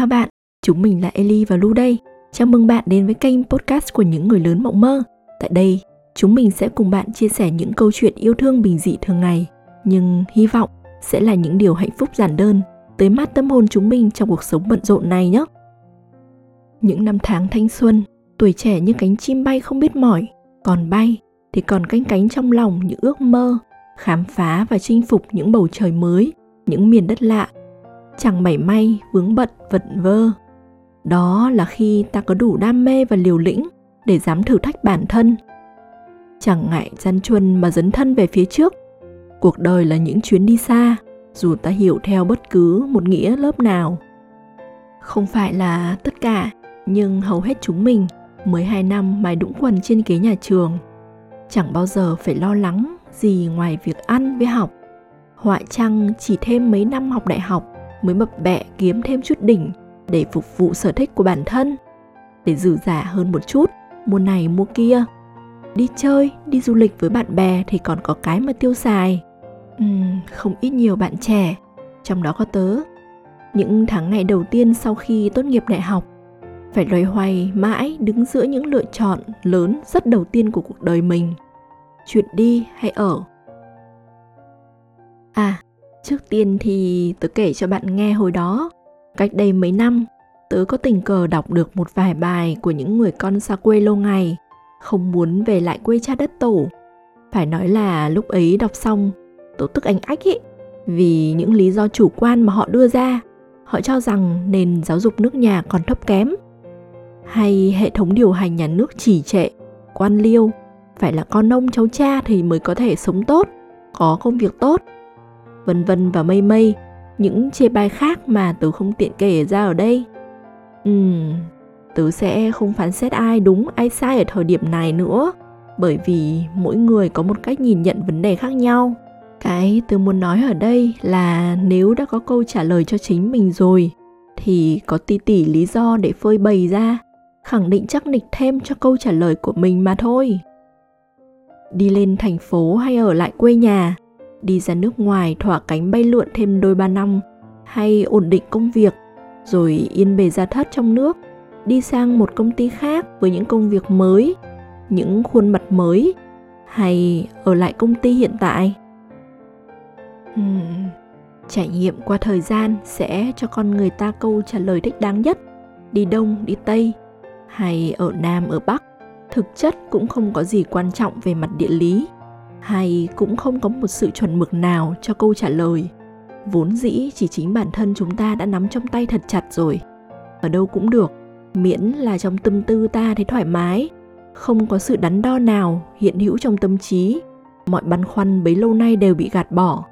chào bạn, chúng mình là Eli và Lu đây. Chào mừng bạn đến với kênh podcast của những người lớn mộng mơ. Tại đây, chúng mình sẽ cùng bạn chia sẻ những câu chuyện yêu thương bình dị thường ngày, nhưng hy vọng sẽ là những điều hạnh phúc giản đơn, tới mát tâm hồn chúng mình trong cuộc sống bận rộn này nhé. Những năm tháng thanh xuân, tuổi trẻ như cánh chim bay không biết mỏi, còn bay thì còn canh cánh trong lòng những ước mơ, khám phá và chinh phục những bầu trời mới, những miền đất lạ chẳng mảy may, vướng bận, vật vơ. Đó là khi ta có đủ đam mê và liều lĩnh để dám thử thách bản thân. Chẳng ngại gian chuân mà dấn thân về phía trước. Cuộc đời là những chuyến đi xa, dù ta hiểu theo bất cứ một nghĩa lớp nào. Không phải là tất cả, nhưng hầu hết chúng mình mới hai năm mài đũng quần trên ghế nhà trường. Chẳng bao giờ phải lo lắng gì ngoài việc ăn với học. Họa chăng chỉ thêm mấy năm học đại học mới mập bẹ kiếm thêm chút đỉnh để phục vụ sở thích của bản thân. Để dư giả hơn một chút mua này mua kia. Đi chơi đi du lịch với bạn bè thì còn có cái mà tiêu xài. Uhm, không ít nhiều bạn trẻ trong đó có tớ. Những tháng ngày đầu tiên sau khi tốt nghiệp đại học phải loay hoay mãi đứng giữa những lựa chọn lớn rất đầu tiên của cuộc đời mình. Chuyện đi hay ở? À Trước tiên thì tớ kể cho bạn nghe hồi đó, cách đây mấy năm, tớ có tình cờ đọc được một vài bài của những người con xa quê lâu ngày, không muốn về lại quê cha đất tổ. Phải nói là lúc ấy đọc xong, tớ tức anh ách ý, vì những lý do chủ quan mà họ đưa ra. Họ cho rằng nền giáo dục nước nhà còn thấp kém, hay hệ thống điều hành nhà nước trì trệ, quan liêu, phải là con ông cháu cha thì mới có thể sống tốt, có công việc tốt vân vân và mây mây, những chê bai khác mà tớ không tiện kể ra ở đây. Ừm, tớ sẽ không phán xét ai đúng ai sai ở thời điểm này nữa, bởi vì mỗi người có một cách nhìn nhận vấn đề khác nhau. Cái tớ muốn nói ở đây là nếu đã có câu trả lời cho chính mình rồi thì có tỷ tỷ lý do để phơi bày ra, khẳng định chắc nịch thêm cho câu trả lời của mình mà thôi. Đi lên thành phố hay ở lại quê nhà đi ra nước ngoài thỏa cánh bay lượn thêm đôi ba năm hay ổn định công việc rồi yên bề ra thất trong nước đi sang một công ty khác với những công việc mới những khuôn mặt mới hay ở lại công ty hiện tại? Uhm, trải nghiệm qua thời gian sẽ cho con người ta câu trả lời thích đáng nhất. Đi đông đi tây hay ở nam ở bắc thực chất cũng không có gì quan trọng về mặt địa lý hay cũng không có một sự chuẩn mực nào cho câu trả lời? Vốn dĩ chỉ chính bản thân chúng ta đã nắm trong tay thật chặt rồi. Ở đâu cũng được, miễn là trong tâm tư ta thấy thoải mái. Không có sự đắn đo nào hiện hữu trong tâm trí. Mọi băn khoăn bấy lâu nay đều bị gạt bỏ.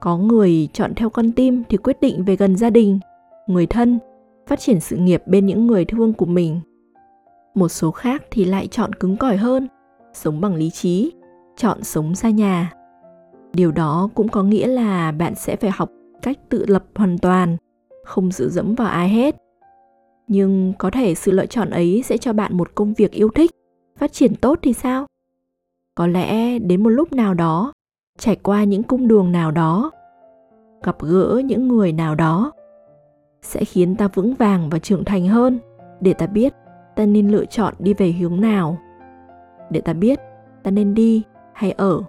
Có người chọn theo con tim thì quyết định về gần gia đình, người thân, phát triển sự nghiệp bên những người thương của mình. Một số khác thì lại chọn cứng cỏi hơn, sống bằng lý trí chọn sống xa nhà. Điều đó cũng có nghĩa là bạn sẽ phải học cách tự lập hoàn toàn, không dựa dẫm vào ai hết. Nhưng có thể sự lựa chọn ấy sẽ cho bạn một công việc yêu thích, phát triển tốt thì sao? Có lẽ đến một lúc nào đó, trải qua những cung đường nào đó, gặp gỡ những người nào đó, sẽ khiến ta vững vàng và trưởng thành hơn. Để ta biết ta nên lựa chọn đi về hướng nào. Để ta biết ta nên đi hay ở.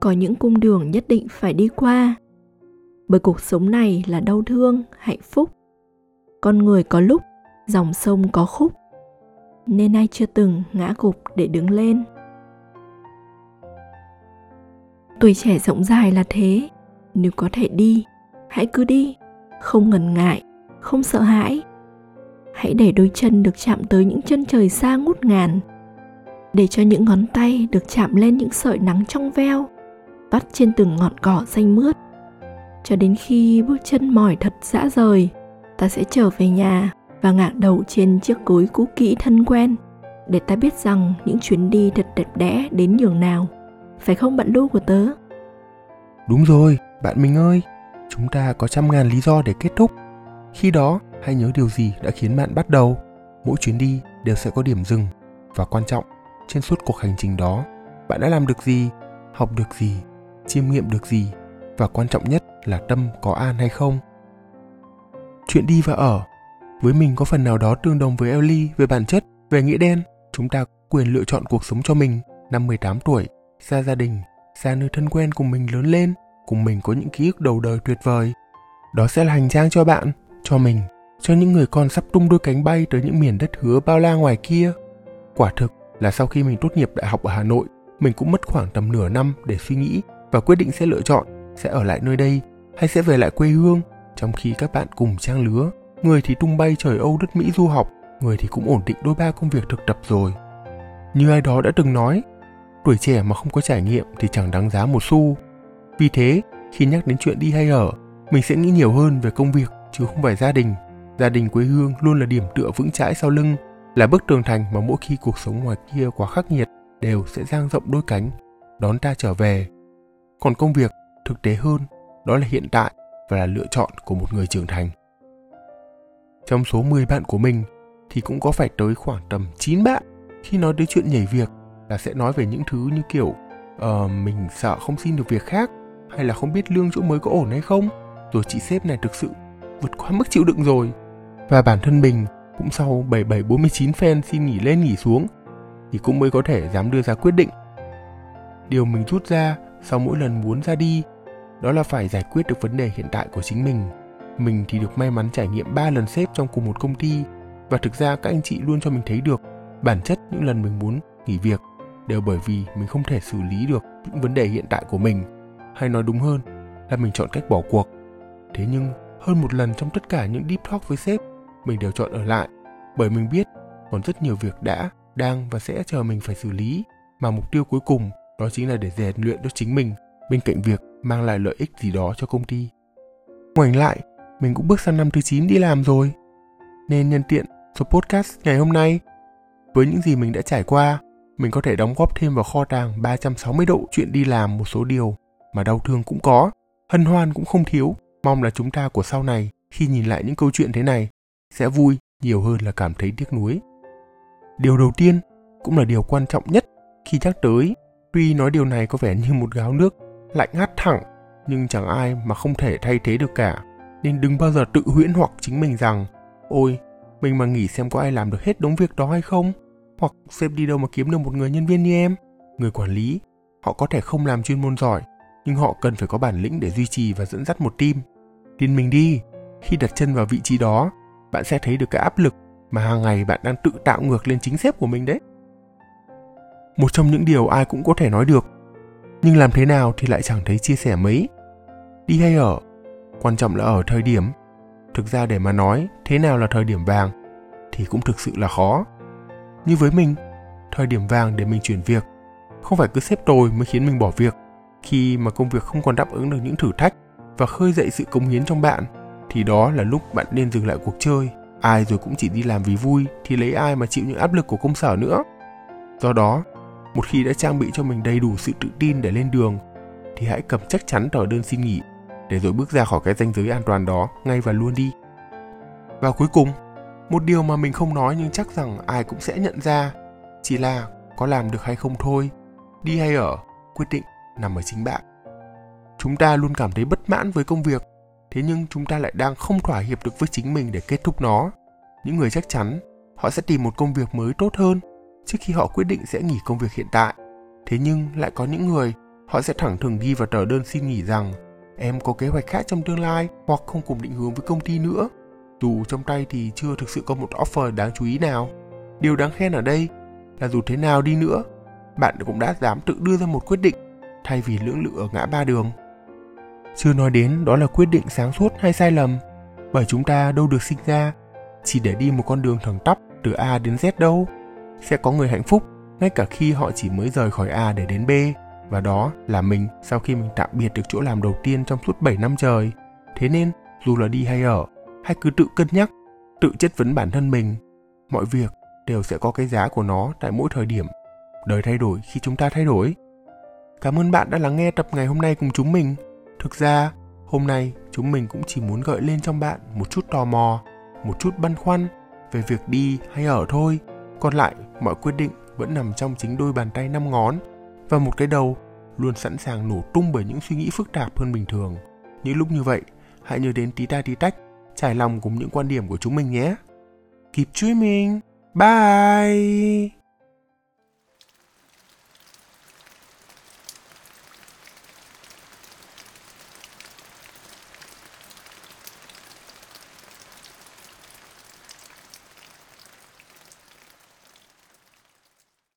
Có những cung đường nhất định phải đi qua. Bởi cuộc sống này là đau thương, hạnh phúc. Con người có lúc dòng sông có khúc, nên ai chưa từng ngã gục để đứng lên. Tuổi trẻ rộng dài là thế. Nếu có thể đi, hãy cứ đi. Không ngần ngại, không sợ hãi. Hãy để đôi chân được chạm tới những chân trời xa ngút ngàn để cho những ngón tay được chạm lên những sợi nắng trong veo vắt trên từng ngọn cỏ xanh mướt. Cho đến khi bước chân mỏi thật dã rời, ta sẽ trở về nhà và ngả đầu trên chiếc gối cũ kỹ thân quen, để ta biết rằng những chuyến đi thật đẹp đẽ đến nhường nào. Phải không bạn đu của tớ? Đúng rồi, bạn mình ơi. Chúng ta có trăm ngàn lý do để kết thúc. Khi đó, hãy nhớ điều gì đã khiến bạn bắt đầu. Mỗi chuyến đi đều sẽ có điểm dừng và quan trọng trên suốt cuộc hành trình đó bạn đã làm được gì học được gì chiêm nghiệm được gì và quan trọng nhất là tâm có an hay không chuyện đi và ở với mình có phần nào đó tương đồng với Ellie về bản chất, về nghĩa đen. Chúng ta có quyền lựa chọn cuộc sống cho mình. Năm 18 tuổi, xa gia đình, xa nơi thân quen cùng mình lớn lên, cùng mình có những ký ức đầu đời tuyệt vời. Đó sẽ là hành trang cho bạn, cho mình, cho những người con sắp tung đôi cánh bay tới những miền đất hứa bao la ngoài kia. Quả thực là sau khi mình tốt nghiệp đại học ở Hà Nội, mình cũng mất khoảng tầm nửa năm để suy nghĩ và quyết định sẽ lựa chọn sẽ ở lại nơi đây hay sẽ về lại quê hương trong khi các bạn cùng trang lứa người thì tung bay trời Âu đất Mỹ du học, người thì cũng ổn định đôi ba công việc thực tập rồi. Như ai đó đã từng nói, tuổi trẻ mà không có trải nghiệm thì chẳng đáng giá một xu. Vì thế, khi nhắc đến chuyện đi hay ở, mình sẽ nghĩ nhiều hơn về công việc chứ không phải gia đình. Gia đình quê hương luôn là điểm tựa vững chãi sau lưng, là bức tường thành mà mỗi khi cuộc sống ngoài kia quá khắc nghiệt đều sẽ dang rộng đôi cánh, đón ta trở về. Còn công việc, thực tế hơn, đó là hiện tại và là lựa chọn của một người trưởng thành. Trong số 10 bạn của mình thì cũng có phải tới khoảng tầm 9 bạn khi nói tới chuyện nhảy việc là sẽ nói về những thứ như kiểu uh, mình sợ không xin được việc khác hay là không biết lương chỗ mới có ổn hay không rồi chị sếp này thực sự vượt qua mức chịu đựng rồi và bản thân mình cũng sau 7749 fan xin nghỉ lên nghỉ xuống, thì cũng mới có thể dám đưa ra quyết định. Điều mình rút ra sau mỗi lần muốn ra đi, đó là phải giải quyết được vấn đề hiện tại của chính mình. Mình thì được may mắn trải nghiệm 3 lần sếp trong cùng một công ty, và thực ra các anh chị luôn cho mình thấy được bản chất những lần mình muốn nghỉ việc đều bởi vì mình không thể xử lý được những vấn đề hiện tại của mình. Hay nói đúng hơn là mình chọn cách bỏ cuộc. Thế nhưng, hơn một lần trong tất cả những deep talk với sếp mình đều chọn ở lại bởi mình biết còn rất nhiều việc đã đang và sẽ chờ mình phải xử lý mà mục tiêu cuối cùng đó chính là để rèn luyện cho chính mình bên cạnh việc mang lại lợi ích gì đó cho công ty ngoảnh lại mình cũng bước sang năm thứ 9 đi làm rồi. Nên nhân tiện số podcast ngày hôm nay, với những gì mình đã trải qua, mình có thể đóng góp thêm vào kho tàng 360 độ chuyện đi làm một số điều mà đau thương cũng có, hân hoan cũng không thiếu. Mong là chúng ta của sau này khi nhìn lại những câu chuyện thế này sẽ vui nhiều hơn là cảm thấy tiếc nuối. Điều đầu tiên cũng là điều quan trọng nhất khi nhắc tới, tuy nói điều này có vẻ như một gáo nước lạnh ngắt thẳng, nhưng chẳng ai mà không thể thay thế được cả. Nên đừng bao giờ tự huyễn hoặc chính mình rằng ôi mình mà nghỉ xem có ai làm được hết đống việc đó hay không? Hoặc xem đi đâu mà kiếm được một người nhân viên như em? Người quản lý họ có thể không làm chuyên môn giỏi nhưng họ cần phải có bản lĩnh để duy trì và dẫn dắt một team. Tin mình đi khi đặt chân vào vị trí đó bạn sẽ thấy được cái áp lực mà hàng ngày bạn đang tự tạo ngược lên chính sếp của mình đấy. Một trong những điều ai cũng có thể nói được, nhưng làm thế nào thì lại chẳng thấy chia sẻ mấy. Đi hay ở, quan trọng là ở thời điểm. Thực ra để mà nói thế nào là thời điểm vàng thì cũng thực sự là khó. Như với mình, thời điểm vàng để mình chuyển việc, không phải cứ xếp tồi mới khiến mình bỏ việc khi mà công việc không còn đáp ứng được những thử thách và khơi dậy sự cống hiến trong bạn thì đó là lúc bạn nên dừng lại cuộc chơi ai rồi cũng chỉ đi làm vì vui thì lấy ai mà chịu những áp lực của công sở nữa do đó một khi đã trang bị cho mình đầy đủ sự tự tin để lên đường thì hãy cầm chắc chắn tờ đơn xin nghỉ để rồi bước ra khỏi cái ranh giới an toàn đó ngay và luôn đi. Và cuối cùng, một điều mà mình không nói nhưng chắc rằng ai cũng sẽ nhận ra chỉ là có làm được hay không thôi, đi hay ở, quyết định nằm ở chính bạn. Chúng ta luôn cảm thấy bất mãn với công việc, thế nhưng chúng ta lại đang không thỏa hiệp được với chính mình để kết thúc nó. Những người chắc chắn họ sẽ tìm một công việc mới tốt hơn trước khi họ quyết định sẽ nghỉ công việc hiện tại. Thế nhưng lại có những người họ sẽ thẳng thừng ghi vào tờ đơn xin nghỉ rằng em có kế hoạch khác trong tương lai hoặc không cùng định hướng với công ty nữa. Dù trong tay thì chưa thực sự có một offer đáng chú ý nào. Điều đáng khen ở đây là dù thế nào đi nữa, bạn cũng đã dám tự đưa ra một quyết định thay vì lưỡng lự ở ngã ba đường. Chưa nói đến đó là quyết định sáng suốt hay sai lầm, bởi chúng ta đâu được sinh ra chỉ để đi một con đường thẳng tắp từ A đến Z đâu. Sẽ có người hạnh phúc ngay cả khi họ chỉ mới rời khỏi A để đến B và đó là mình sau khi mình tạm biệt được chỗ làm đầu tiên trong suốt 7 năm trời. Thế nên, dù là đi hay ở, hay cứ tự cân nhắc, tự chất vấn bản thân mình, mọi việc đều sẽ có cái giá của nó tại mỗi thời điểm. Đời thay đổi khi chúng ta thay đổi. Cảm ơn bạn đã lắng nghe tập ngày hôm nay cùng chúng mình. Thực ra, hôm nay chúng mình cũng chỉ muốn gợi lên trong bạn một chút tò mò, một chút băn khoăn về việc đi hay ở thôi. Còn lại, mọi quyết định vẫn nằm trong chính đôi bàn tay năm ngón và một cái đầu luôn sẵn sàng nổ tung bởi những suy nghĩ phức tạp hơn bình thường. Những lúc như vậy, hãy nhớ đến tí ta tí tách, trải lòng cùng những quan điểm của chúng mình nhé. Keep dreaming. Bye!